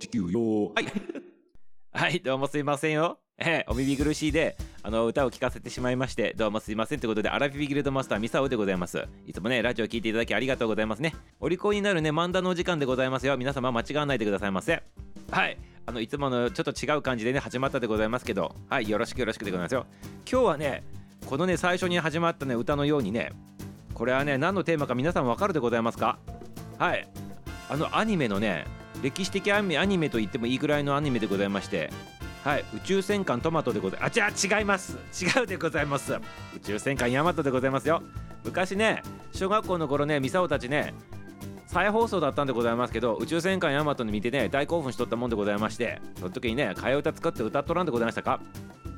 地球よはいはいどうもすいませんよえ、お耳苦しいであの歌を聴かせてしまいましてどうもすいませんということでアラフィビギルドマスターミサオでございますいつもねラジオ聴いていただきありがとうございますねお利口になるね漫談のお時間でございますよ皆様間違わないでくださいませはいあのいつものちょっと違う感じでね始まったでございますけどはいよろしくよろしくでございますよ。今日はねこのね最初に始まったね歌のようにねこれはね何のテーマか皆さんわかるでございますか？はい。あのアニメのね歴史的アニメアニメと言ってもいいぐらいのアニメでございましてはい宇宙戦艦トマトでございますあじゃ違います。違うでございます。宇宙戦艦ヤマトでございますよ。昔ね小学校の頃ねミサオたちね再放送だったんでございますけど宇宙戦艦ヤマトに見てね大興奮しとったもんでございましてその時にね替え歌作って歌っとらんでございましたか？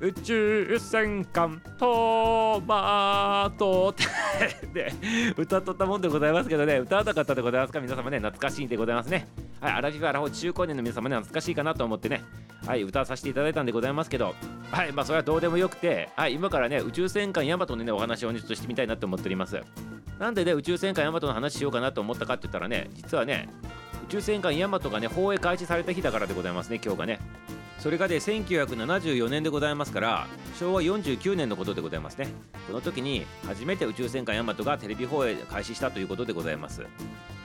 宇宙戦艦トマトってで歌っとったもんでございますけどね歌わなかったでございますか？皆様ね懐かしいんでございますね。はいアラフィフアラフォー中高年の皆様ね懐かしいかなと思ってね。はい歌わさせていただいたんでございますけどはいまあそれはどうでもよくてはい今からね宇宙戦艦ヤマトのねお話をちょっとしてみたいなと思っております。なんでね宇宙戦艦ヤマトの話しようかなと思ったかって言ったらね実はね宇宙戦艦ヤマトがね放映開始された日だからでございますね今日がね。それがね1974年でございますから昭和49年のことでございますね。この時に初めて宇宙戦艦ヤマトがテレビ放映開始したということでございます。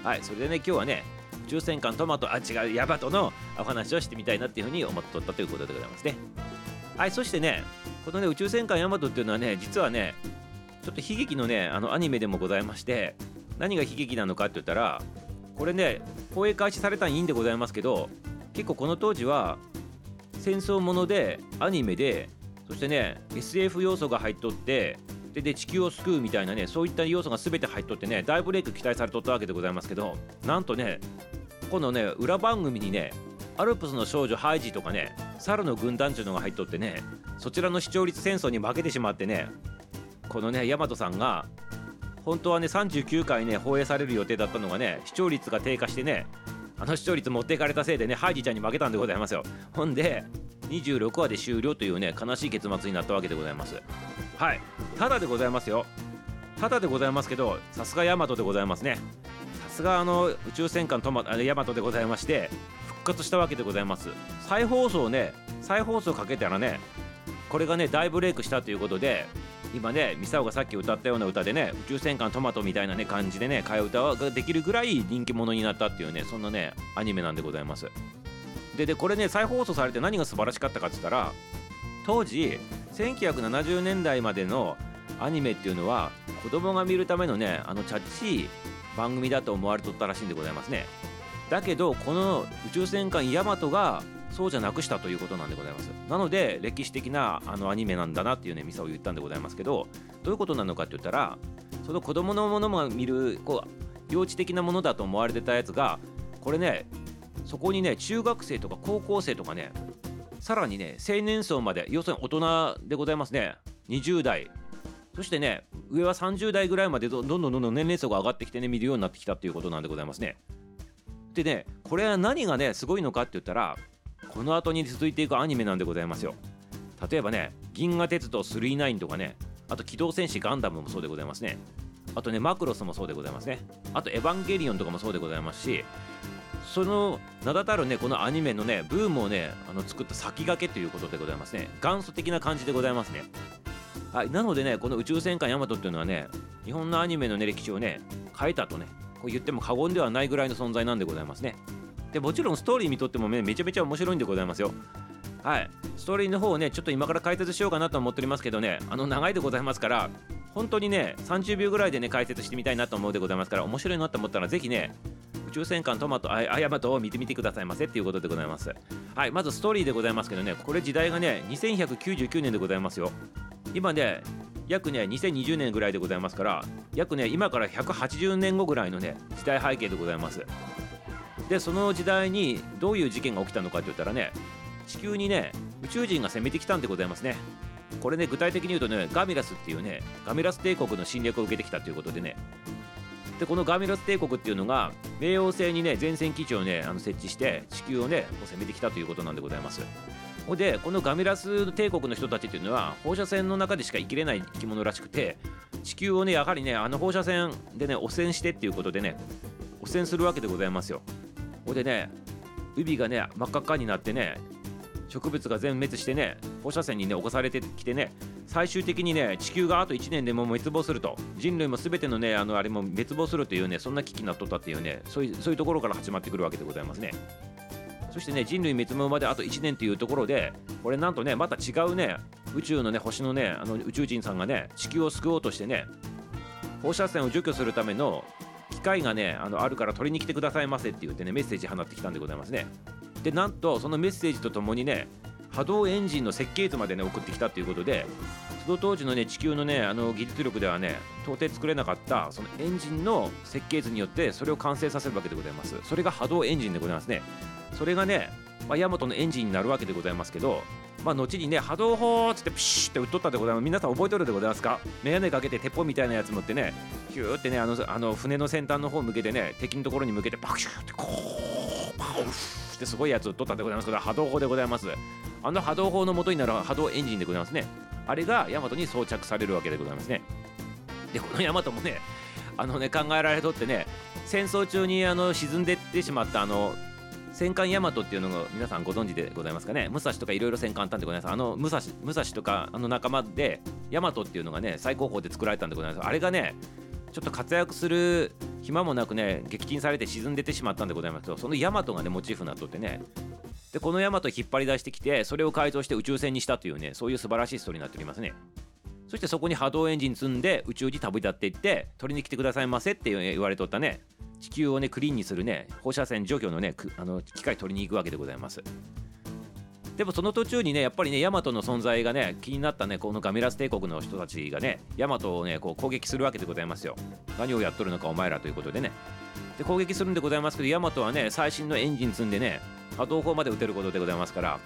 はいそれでね今日はね宇宙戦艦トマトあ違うヤマトのお話をしてみたいなっていうふうに思っとったということでございますね。はいそしてねこのね宇宙戦艦ヤマトっていうのはね実はねちょっと悲劇のねあのアニメでもございまして何が悲劇なのかって言ったらこれね放映開始されたんいいんでございますけど結構この当時は戦争ものでアニメでそしてね SF 要素が入っとってでで地球を救うみたいなねそういった要素が全て入っとってね大ブレイク期待されとったわけでございますけどなんとねこのね裏番組にねアルプスの少女ハイジとかね猿の軍団っていうのが入っとってねそちらの視聴率戦争に負けてしまってねこのねヤマトさんが本当はね39回ね放映される予定だったのがね視聴率が低下してねあの視聴率持っていかれたせいでねハイジちゃんに負けたんでございますよ。ほんで26話で終了というね悲しい結末になったわけでございます。はい。ただでございますよ。ただでございますけどさすがヤマトでございますね。さすがあの宇宙戦艦トマヤマトでございまして復活したわけでございます。再放送ね再放送かけたらねこれがね大ブレイクしたということで今ねミサオがさっき歌ったような歌でね宇宙戦艦トマトみたいなね感じでね替え歌ができるぐらい人気者になったっていうねそんなねアニメなんでございます。ででこれね再放送されて何が素晴らしかったかって言ったら当時1970年代までのアニメっていうのは子供が見るためのねあのチャッチい番組だと思われとったらしいんでございますね。だけどこの宇宙戦艦ヤマトがそうじゃなくしたということなんでございます。なので歴史的なあのアニメなんだなっていうねミサを言ったんでございますけどどういうことなのかって言ったらその子供のものも見るこう幼稚的なものだと思われてたやつがこれねそこにね中学生とか高校生とかねさらにね青年層まで要するに大人でございますね。20代。そしてね上は30代ぐらいまでどんどんどんどん年齢層が上がってきてね見るようになってきたっていうことなんでございますね。でねこれは何がねすごいのかって言ったらこの後に続いていくアニメなんでございますよ。例えばね「銀河鉄道999」とかねあと「機動戦士ガンダム」もそうでございますね。あとねマクロスもそうでございますね。あと「エヴァンゲリオン」とかもそうでございますしその名だたるねこのアニメのねブームをねあの作った先駆けということでございますね。元祖的な感じでございますね。はいなのでねこの宇宙戦艦ヤマトっていうのはね日本のアニメのね歴史をね変えたとねこう言っても過言ではないぐらいの存在なんでございますね。でもちろんストーリー見とっても、ね、めちゃめちゃ面白いんでございますよ。はい。ストーリーの方をねちょっと今から解説しようかなと思っておりますけどねあの長いでございますから本当にね30秒ぐらいでね解説してみたいなと思うでございますから面白いなと思ったらぜひね宇宙戦艦トマトあヤマトを見てみてくださいませっていうことでございます。はい。まずストーリーでございますけどねこれ時代がね2199年でございますよ。今ね約ね2020年ぐらいでございますから約ね今から180年後ぐらいのね時代背景でございます。でその時代にどういう事件が起きたのかって言ったらね地球にね宇宙人が攻めてきたんでございますね。これね具体的に言うとねガミラスっていうねガミラス帝国の侵略を受けてきたということでね。でこのガミラス帝国っていうのが冥王星にね前線基地をねあの設置して地球をね攻めてきたということなんでございます。ほでこのガメラス帝国の人たちっていうのは放射線の中でしか生きれない生き物らしくて地球をねやはりねあの放射線でね汚染してっていうことでね汚染するわけでございますよ。ほんでね海がね真っ赤っかになってね植物が全滅してね放射線にね侵されてきてね最終的にね地球があと1年でも滅亡すると人類も全てのねあのあれも滅亡するというねそんな危機になっとったっていうねそういうそういうところから始まってくるわけでございますね。そしてね人類滅亡まであと1年というところでこれなんとねまた違うね宇宙のね星のねあの宇宙人さんがね地球を救おうとしてね放射線を除去するための機械がねあのあるから取りに来てくださいませって言ってねメッセージ放ってきたんでございますね。でなんとそのメッセージとともにね波動エンジンの設計図までね送ってきたということでその当時のね地球のねあの技術力ではね到底作れなかったそのエンジンの設計図によってそれを完成させるわけでございます。それが波動エンジンでございますね。それがね、まあ、ヤマトのエンジンになるわけでございますけどまあ、後にね波動砲っつってプシュって打っとったでございます。皆さん覚えとるでございますか？眼鏡かけて鉄砲みたいなやつ持ってねヒューってねあのあの船の先端の方向けてね敵のところに向けてパクシューってこうパウフってすごいやつを取ったんでございますけど波動砲でございます。あの波動砲の元になる波動エンジンでございますね。あれがヤマトに装着されるわけでございますね。でこのヤマトもねあのね考えられとってね戦争中にあの沈んでってしまったあの戦艦ヤマトっていうのが皆さんご存知でございますかね。武蔵とかいろいろ戦艦あったんでございます。あの武蔵武蔵とかあの仲間でヤマトっていうのがね最高峰で作られたんでございます。あれがねちょっと活躍する暇もなくね撃沈されて沈んでてしまったんでございますけどそのヤマトがねモチーフになっとってね。でこのヤマト引っ張り出してきてそれを改造して宇宙船にしたというねそういう素晴らしいストーリーになっておりますね。そしてそこに波動エンジン積んで宇宙に旅立っていって取りに来てくださいませって言われとったね。地球をねクリーンにするね放射線除去のねあの機械取りに行くわけでございます。でもその途中にねやっぱりねヤマトの存在がね気になったねこのガメラス帝国の人たちがねヤマトをねこう攻撃するわけでございますよ。何をやっとるのかお前らということでね。で攻撃するんでございますけどヤマトはね最新のエンジン積んでね波動砲まで撃てることでございますから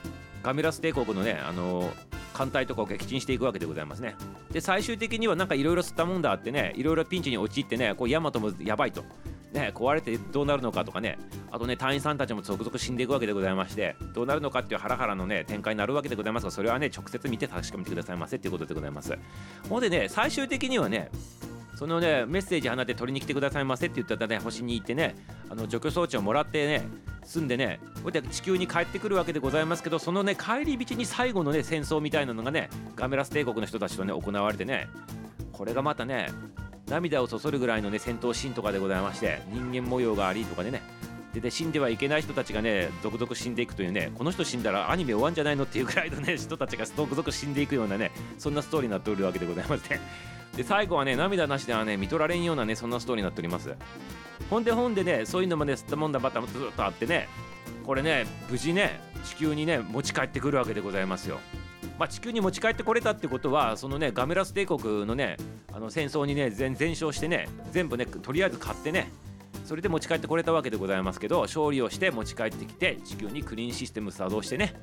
ガメラス帝国のねあのー、艦隊とかを撃沈していくわけでございますね。で最終的にはなんかいろいろ吸ったもんだってねいろいろピンチに陥ってねこうヤマトもやばいと。ね、壊れてどうなるのかとかね、あとね、隊員さんたちも続々死んでいくわけでございまして、どうなるのかっていうハラハラのね、展開になるわけでございますが、それはね、直接見て確かめてくださいませっていうことでございます。ほんでね、最終的にはね、そのね、メッセージ放って取りに来てくださいませって言ったらね、星に行ってね、あの除去装置をもらってね、住んでね、こうやって地球に帰ってくるわけでございますけど、そのね、帰り道に最後のね、戦争みたいなのがね、ガメラス帝国の人たちとね、行われてね、これがまたね、涙をそそるぐらいのね戦闘シーンとかでございまして人間模様がありとかでねでで死んではいけない人たちがね続々死んでいくというねこの人死んだらアニメ終わんじゃないのっていうぐらいのね人たちが続々死んでいくようなねそんなストーリーになっておるわけでございまして。で最後はね涙なしではね見とられんようなねそんなストーリーになっております。ほんでほんでねそういうのもね吸ったもんだバタもずっとあってねこれね無事ね地球にね持ち帰ってくるわけでございますよ。まあ、地球に持ち帰ってこれたってことはそのねガメラス帝国のねあの戦争にね全全勝してね全部ねとりあえず買ってねそれで持ち帰ってこれたわけでございますけど勝利をして持ち帰ってきて地球にクリーンシステム作動してね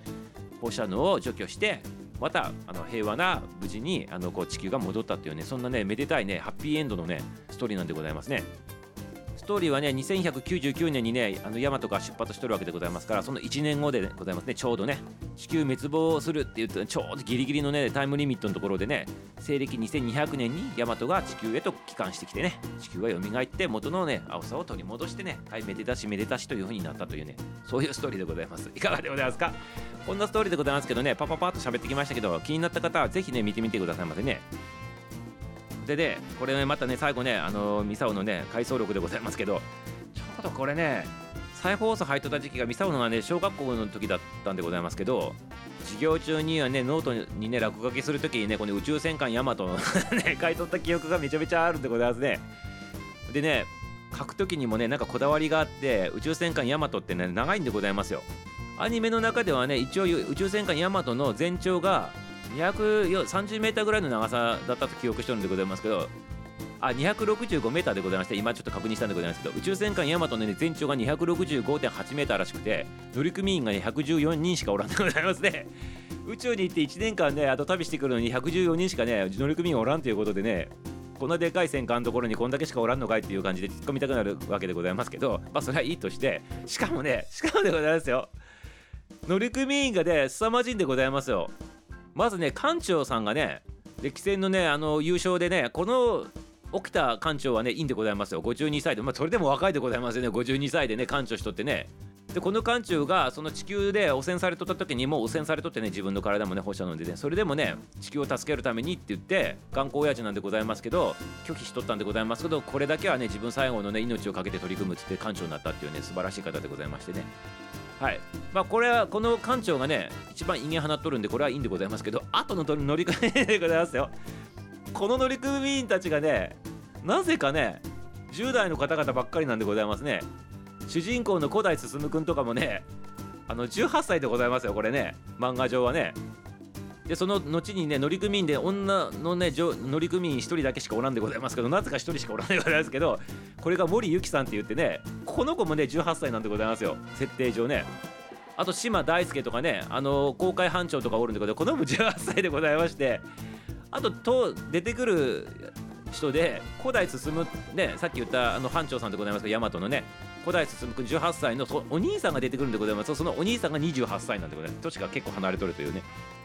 放射能を除去してまたあの平和な無事にあのこう地球が戻ったっていうねそんなねめでたいねハッピーエンドのねストーリーなんでございますね。ストーリーはね2199年にねあのヤマトが出発してるわけでございますからその1年後で、ございますねちょうどね地球滅亡するって言ってちょうどギリギリのねタイムリミットのところでね西暦2200年にヤマトが地球へと帰還してきてね地球が蘇って元のね青さを取り戻してねはいめでたしめでたしという風になったというねそういうストーリーでございます。いかがでございますか？こんなストーリーでございますけどねパパパッと喋ってきましたけど気になった方はぜひね見てみてくださいませね。ででこれねまたね最後ねあのミサオのね回想録でございますけどちょうどこれね再放送入っとった時期がミサオのがね小学校の時だったんでございますけど授業中にはねノートにね落書きする時にねこの宇宙戦艦ヤマトのね 書いとった記憶がめちゃめちゃあるんでございますね。でね書く時にもねなんかこだわりがあって宇宙戦艦ヤマトってね長いんでございますよ。アニメの中ではね一応宇宙戦艦ヤマトの全長が230メーターぐらいの長さだったと記憶してるんでございますけどあ265メーターでございまして今ちょっと確認したんでございますけど宇宙戦艦ヤマトの、ね、全長が265.8メーターらしくて乗組員が、ね、114人しかおらんでございますね。宇宙に行って1年間ねあと旅してくるのに114人しかね乗組員おらんということでねこんなでかい戦艦のところにこんだけしかおらんのかいっていう感じで突っ込みたくなるわけでございますけどまあそれはいいとしてしかもねしかもでございますよ。乗組員がね凄まじいんでございますよ。まずね艦長さんがね歴戦のねあの優勝でねこの起きた艦長はねいいんでございますよ。52歳でまあそれでも若いでございますよね。52歳でね艦長しとってね。でこの艦長がその地球で汚染されとった時にもう汚染されとってね自分の体もね放射能でねそれでもね地球を助けるためにって言って頑固親父なんでございますけど拒否しとったんでございますけどこれだけはね自分最後のね命を懸けて取り組むっつって艦長になったっていうね素晴らしい方でございましてね。はい。まあこれはこの艦長がね番威厳放っとるんでこれはいいんでございますけど後の乗り換えでございますよ。この乗組員たちがねなぜかね10代の方々ばっかりなんでございますね。主人公の古代進くんとかもねあの18歳でございますよこれね。漫画上はね。でその後にね乗組員で女のね乗組員1人だけしかおらんでございますけどなぜか1人しかおらんでございますけどこれが森ゆきさんって言ってねこの子もね18歳なんでございますよ。設定上ね。あと島大輔とかねあの公開班長とかおるんでこの子も18歳でございましてあとと出てくる人で古代進むねさっき言ったあの班長さんでございますけど大和のね古代進君18歳のお兄さんが出てくるんでございます。そのお兄さんが28歳なんでございます。年が結構離れとるというね。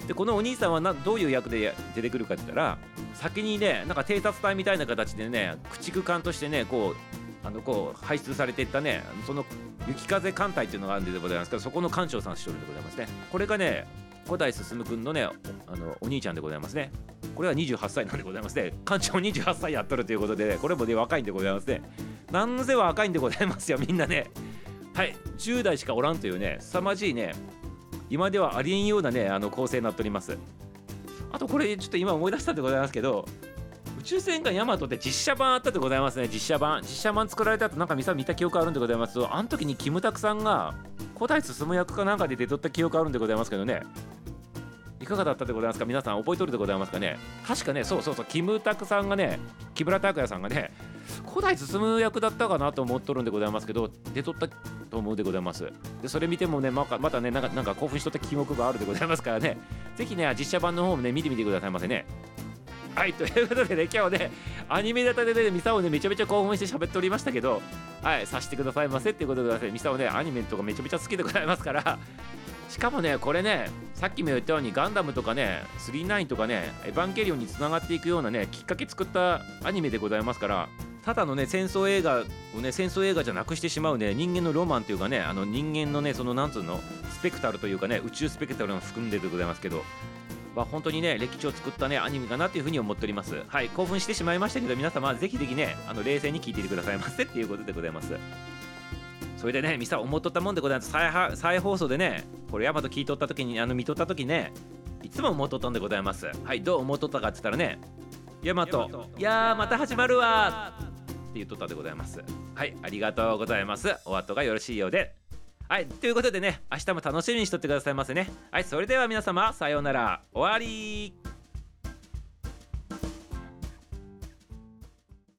でこのお兄さんはなどういう役で出てくるかって言ったら先にねなんか偵察隊みたいな形でね駆逐艦としてねこうあのこう排出されていったねその雪風艦隊っていうのがあるんでございますけどそこの艦長さんしとるんでございますね。これがね古代進君のねあのお兄ちゃんでございますね。これは28歳なんでございますね。艦長28歳やっとるということで、ね、これもね若いんでございますね。なんぜ若いんでございますよみんなね。はい10代しかおらんというね凄まじいね今ではありえんようなねあの構成になっております。あとこれちょっと今思い出したんでございますけど宇宙戦艦ヤマトって実写版あったでございますね。実写版。実写版作られた後なんか見た記憶あるんでございます。あの時にキムタクさんが古代進む役かなんかで出とった記憶あるんでございますけどね。いかがだったでございますか？皆さん覚えとるでございますかね？確かねそうそうそう。キムタクさんがね木村拓哉さんがね古代進む役だったかなと思っとるんでございますけど出とったと思うでございます。でそれ見てもねままたねなんかなんか興奮しとった記憶があるでございますからね。ぜひね実写版の方もね見てみてくださいませね。はいということでね今日ねアニメネタでねミサをねめちゃめちゃ興奮して喋っておりましたけどはいさしてくださいませっていうことでミサをねアニメとかめちゃめちゃ好きでございますから。しかもねこれねさっきも言ったようにガンダムとかね39とかねエヴァンゲリオンにつながっていくようなねきっかけ作ったアニメでございますからただのね戦争映画をね戦争映画じゃなくしてしまうね人間のロマンというかねあの人間のねそのなんつうのスペクタルというかね宇宙スペクタルも含んででございますけどまあ、本当にね歴史を作ったねアニメかなというふうに思っております。はい興奮してしまいましたけど皆様ぜひぜひねあの冷静に聞いていてくださいませっていうことでございます。それでねミサ思っとったもんでございます。再再放送でねこれヤマト聞いとった時にあの見とった時ねいつも思っとったんでございます。はいどう思っとったかって言ったらねヤマトいやーまた始まるわって言っとったでございます。はいありがとうございます。お後がよろしいようで。はいということでね明日も楽しみにしとってくださいませね。はいそれでは皆様さようなら。終わり。